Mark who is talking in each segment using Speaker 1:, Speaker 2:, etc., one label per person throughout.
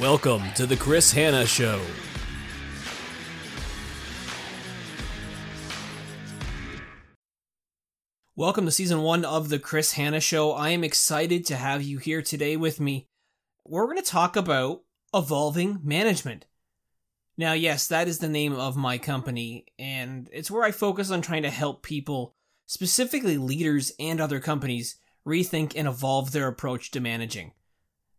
Speaker 1: Welcome to the Chris Hanna Show. Welcome to season one of the Chris Hanna Show. I am excited to have you here today with me. We're going to talk about evolving management. Now, yes, that is the name of my company, and it's where I focus on trying to help people, specifically leaders and other companies, rethink and evolve their approach to managing.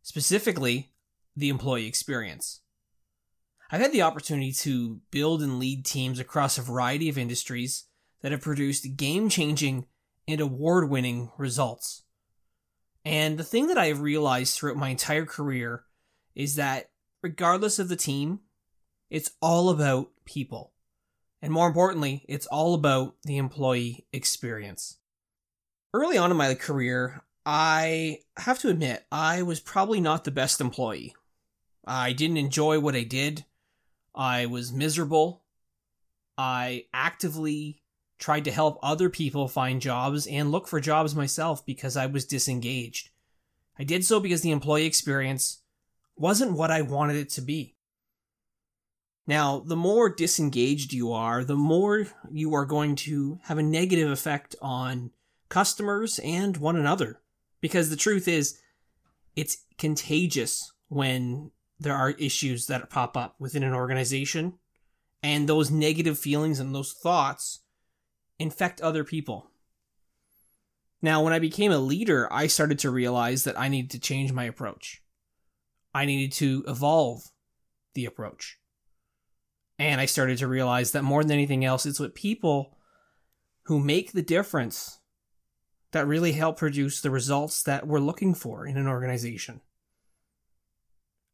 Speaker 1: Specifically, the employee experience. I've had the opportunity to build and lead teams across a variety of industries that have produced game changing and award winning results. And the thing that I have realized throughout my entire career is that regardless of the team, it's all about people. And more importantly, it's all about the employee experience. Early on in my career, I have to admit, I was probably not the best employee. I didn't enjoy what I did. I was miserable. I actively tried to help other people find jobs and look for jobs myself because I was disengaged. I did so because the employee experience wasn't what I wanted it to be. Now, the more disengaged you are, the more you are going to have a negative effect on customers and one another. Because the truth is, it's contagious when there are issues that pop up within an organization, and those negative feelings and those thoughts infect other people. Now, when I became a leader, I started to realize that I needed to change my approach. I needed to evolve the approach. And I started to realize that more than anything else, it's what people who make the difference that really help produce the results that we're looking for in an organization.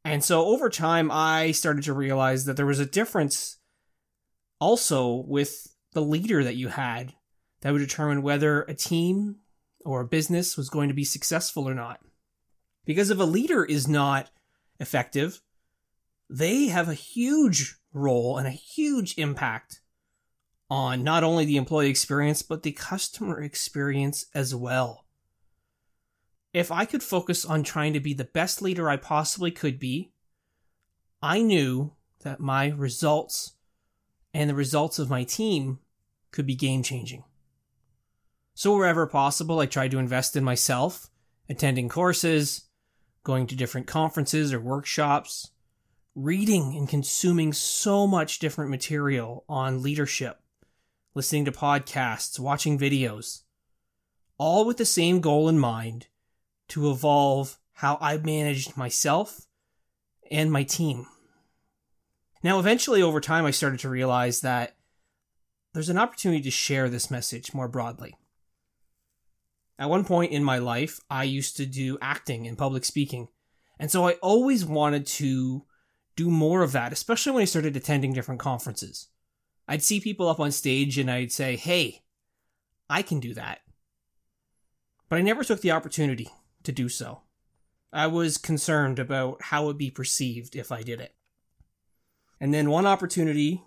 Speaker 1: And so over time, I started to realize that there was a difference also with the leader that you had that would determine whether a team or a business was going to be successful or not. Because if a leader is not effective, they have a huge role and a huge impact on not only the employee experience, but the customer experience as well if I could focus on trying to be the best leader I possibly could be, I knew that my results and the results of my team could be game changing. So, wherever possible, I tried to invest in myself, attending courses, going to different conferences or workshops, reading and consuming so much different material on leadership, listening to podcasts, watching videos, all with the same goal in mind to evolve how I managed myself and my team. Now, eventually, over time, I started to realize that there's an opportunity to share this message more broadly. At one point in my life, I used to do acting and public speaking. And so I always wanted to do more of that, especially when I started attending different conferences. I'd see people up on stage and I'd say, hey, I can do that. But I never took the opportunity to do so. I was concerned about how it would be perceived if I did it. And then one opportunity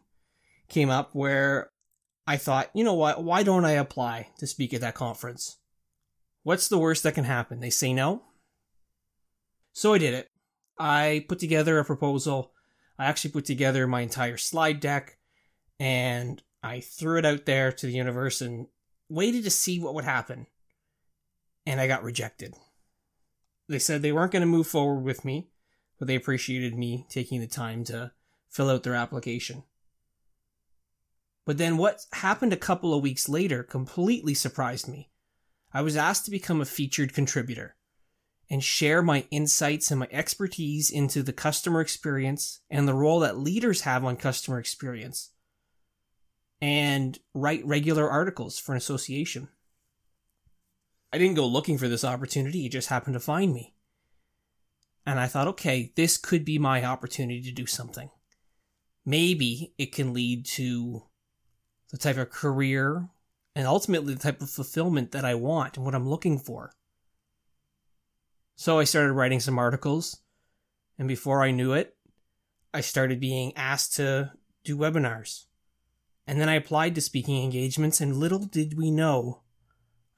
Speaker 1: came up where I thought, you know what, why don't I apply to speak at that conference? What's the worst that can happen? They say no? So I did it. I put together a proposal. I actually put together my entire slide deck and I threw it out there to the universe and waited to see what would happen. And I got rejected. They said they weren't going to move forward with me, but they appreciated me taking the time to fill out their application. But then what happened a couple of weeks later completely surprised me. I was asked to become a featured contributor and share my insights and my expertise into the customer experience and the role that leaders have on customer experience and write regular articles for an association. I didn't go looking for this opportunity, it just happened to find me. And I thought, okay, this could be my opportunity to do something. Maybe it can lead to the type of career and ultimately the type of fulfillment that I want and what I'm looking for. So I started writing some articles, and before I knew it, I started being asked to do webinars. And then I applied to speaking engagements, and little did we know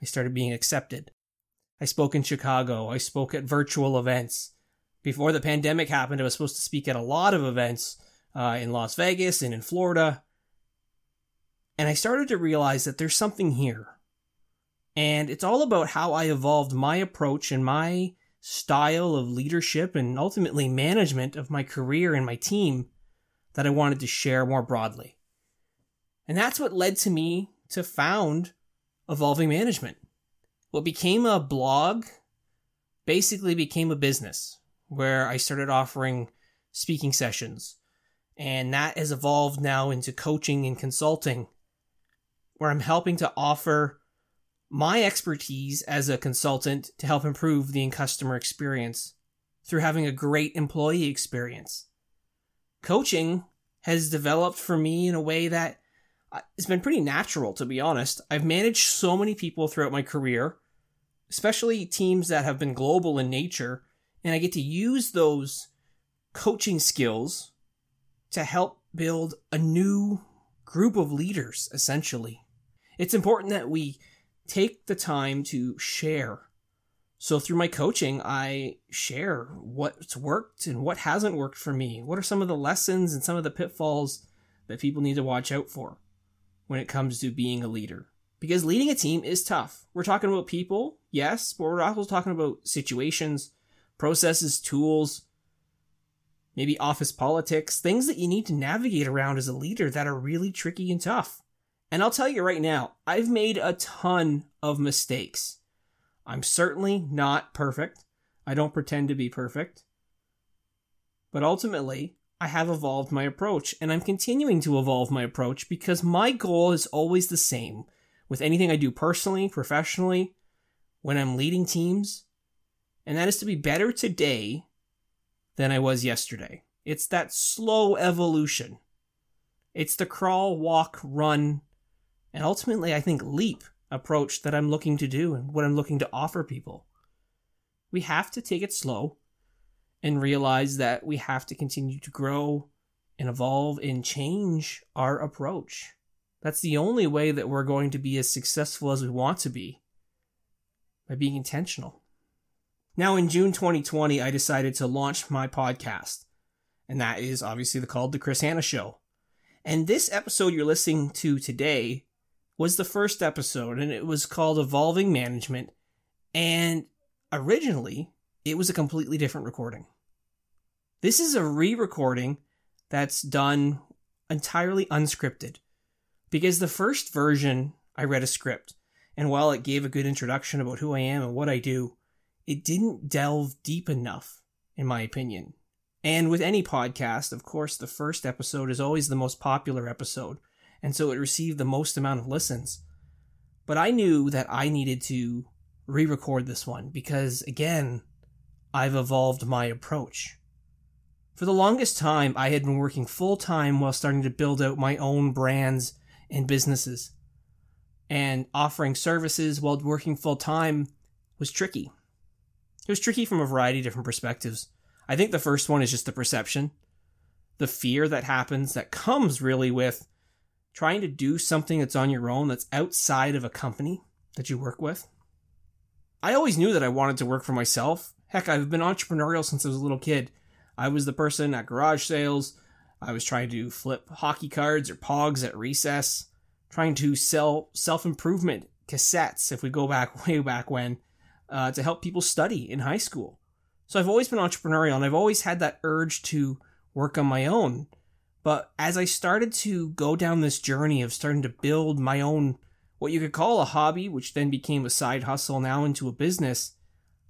Speaker 1: I started being accepted. I spoke in Chicago. I spoke at virtual events Before the pandemic happened, I was supposed to speak at a lot of events uh, in Las Vegas and in Florida. And I started to realize that there's something here. And it's all about how I evolved my approach and my style of leadership and ultimately management of my career and my team that I wanted to share more broadly. And that's what led to me to found Evolving Management. What became a blog basically became a business where I started offering speaking sessions. And that has evolved now into coaching and consulting, where I'm helping to offer my expertise as a consultant to help improve the customer experience through having a great employee experience. Coaching has developed for me in a way that it's been pretty natural, to be honest. I've managed so many people throughout my career, especially teams that have been global in nature, and I get to use those coaching skills to help build a new group of leaders, essentially. It's important that we take the time to share. So through my coaching, I share what's worked and what hasn't worked for me. What are some of the lessons and some of the pitfalls that people need to watch out for when it comes to being a leader? Because leading a team is tough. We're talking about people, yes, but we're also talking about situations, processes, tools, maybe office politics, things that you need to navigate around as a leader that are really tricky and tough. And I'll tell you right now, I've made a ton of mistakes. I'm certainly not perfect. I don't pretend to be perfect. But ultimately, I have evolved my approach, and I'm continuing to evolve my approach because my goal is always the same with anything I do personally, professionally, when I'm leading teams, and that is to be better today than I was yesterday. It's that slow evolution. It's the crawl, walk, run, and ultimately, I think, leap approach that I'm looking to do and what I'm looking to offer people. We have to take it slow and realize that we have to continue to grow and evolve and change our approach. That's the only way that we're going to be as successful as we want to be by being intentional. Now, in June 2020, I decided to launch my podcast, and that is obviously the called The Chris Hanna Show. And this episode you're listening to today was the first episode, and it was called Evolving Management. And originally, it was a completely different recording. This is a re recording that's done entirely unscripted. Because the first version, I read a script, and while it gave a good introduction about who I am and what I do, it didn't delve deep enough, in my opinion. And with any podcast, of course, the first episode is always the most popular episode and so it received the most amount of listens. But I knew that I needed to re record this one because, again, I've evolved my approach. For the longest time, I had been working full time while starting to build out my own brands and businesses. And offering services while working full time was tricky. It was tricky from a variety of different perspectives. I think the first one is just the perception, the fear that happens that comes really with trying to do something that's on your own that's outside of a company that you work with. I always knew that I wanted to work for myself. Heck, I've been entrepreneurial since I was a little kid. I was the person at garage sales. I was trying to flip hockey cards or pogs at recess, trying to sell self improvement cassettes, if we go back way back when, uh, to help people study in high school. So I've always been entrepreneurial and I've always had that urge to work on my own. But as I started to go down this journey of starting to build my own, what you could call a hobby, which then became a side hustle now into a business,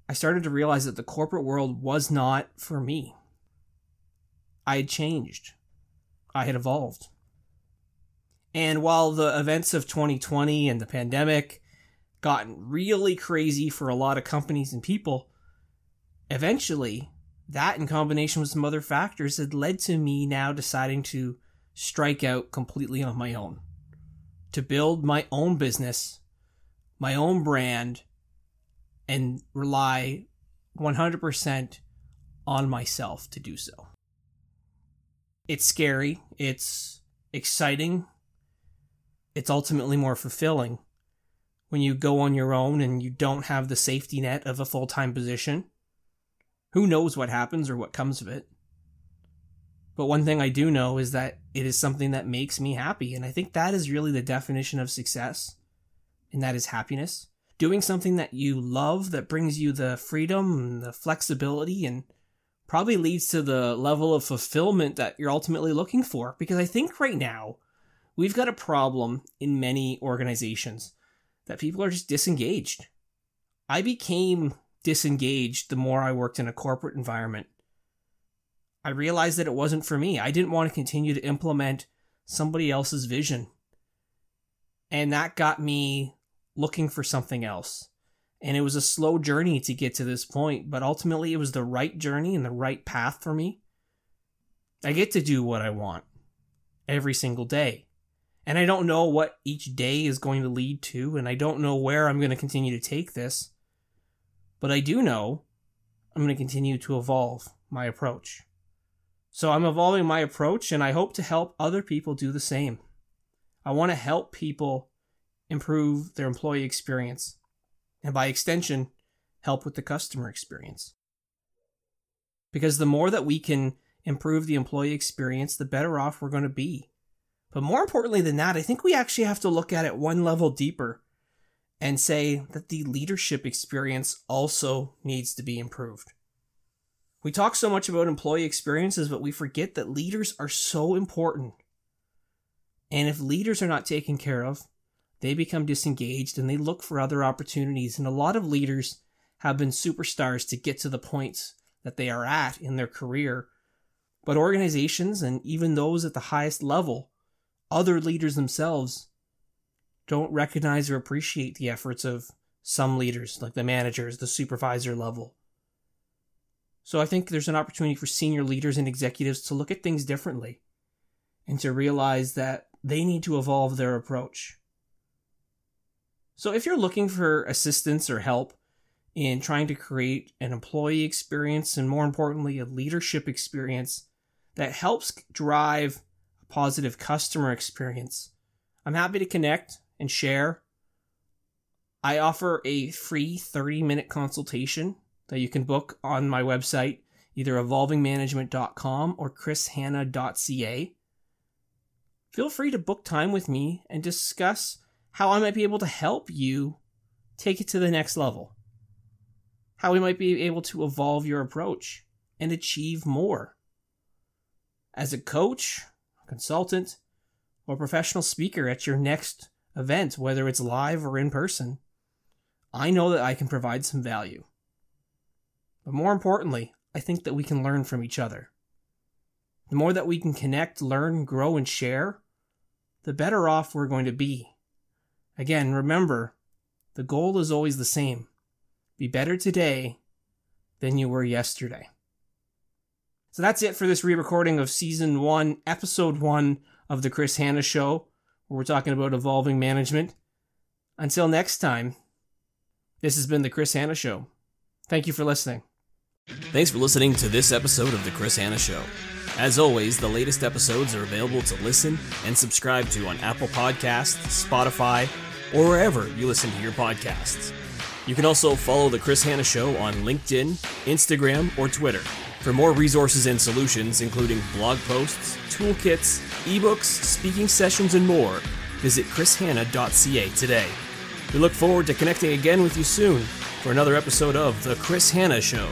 Speaker 1: I started to realize that the corporate world was not for me. I had changed. I had evolved. And while the events of 2020 and the pandemic gotten really crazy for a lot of companies and people, eventually that in combination with some other factors had led to me now deciding to strike out completely on my own to build my own business my own brand and rely 100% on myself to do so it's scary it's exciting it's ultimately more fulfilling when you go on your own and you don't have the safety net of a full-time position Who knows what happens or what comes of it? But one thing I do know is that it is something that makes me happy. And I think that is really the definition of success. And that is happiness. Doing something that you love that brings you the freedom and the flexibility and probably leads to the level of fulfillment that you're ultimately looking for. Because I think right now we've got a problem in many organizations that people are just disengaged. I became disengaged the more I worked in a corporate environment. I realized that it wasn't for me. I didn't want to continue to implement somebody else's vision. And that got me looking for something else. And it was a slow journey to get to this point, but ultimately it was the right journey and the right path for me. I get to do what I want every single day. And I don't know what each day is going to lead to, and I don't know where I'm going to continue to take this. But I do know I'm going to continue to evolve my approach. So I'm evolving my approach, and I hope to help other people do the same. I want to help people improve their employee experience, and by extension, help with the customer experience. Because the more that we can improve the employee experience, the better off we're going to be. But more importantly than that, I think we actually have to look at it one level deeper and say that the leadership experience also needs to be improved. We talk so much about employee experiences, but we forget that leaders are so important. And if leaders are not taken care of, they become disengaged and they look for other opportunities. And a lot of leaders have been superstars to get to the points that they are at in their career. But organizations and even those at the highest level, other leaders themselves, don't recognize or appreciate the efforts of some leaders, like the managers, the supervisor level. So I think there's an opportunity for senior leaders and executives to look at things differently and to realize that they need to evolve their approach. So if you're looking for assistance or help in trying to create an employee experience and more importantly, a leadership experience that helps drive a positive customer experience, I'm happy to connect and share. I offer a free 30 minute consultation that you can book on my website, either evolvingmanagement.com or chrishanna.ca. Feel free to book time with me and discuss how I might be able to help you take it to the next level. How we might be able to evolve your approach and achieve more. As a coach, consultant, or professional speaker at your next event, whether it's live or in person, I know that I can provide some value. But more importantly, I think that we can learn from each other. The more that we can connect, learn, grow, and share, the better off we're going to be. Again, remember, the goal is always the same be better today than you were yesterday. So that's it for this re recording of season one, episode one of The Chris Hanna Show where we're talking about evolving management. Until next time, this has been The Chris Hanna Show. Thank you for listening.
Speaker 2: Thanks for listening to this episode of The Chris Hanna Show. As always, the latest episodes are available to listen and subscribe to on Apple Podcasts, Spotify, or wherever you listen to your podcasts. You can also follow The Chris Hanna Show on LinkedIn, Instagram, or Twitter for more resources and solutions, including blog posts, toolkits, ebooks, speaking sessions, and more, visit chrishanna.ca today. We look forward to connecting again with you soon for another episode of The Chris Hanna Show.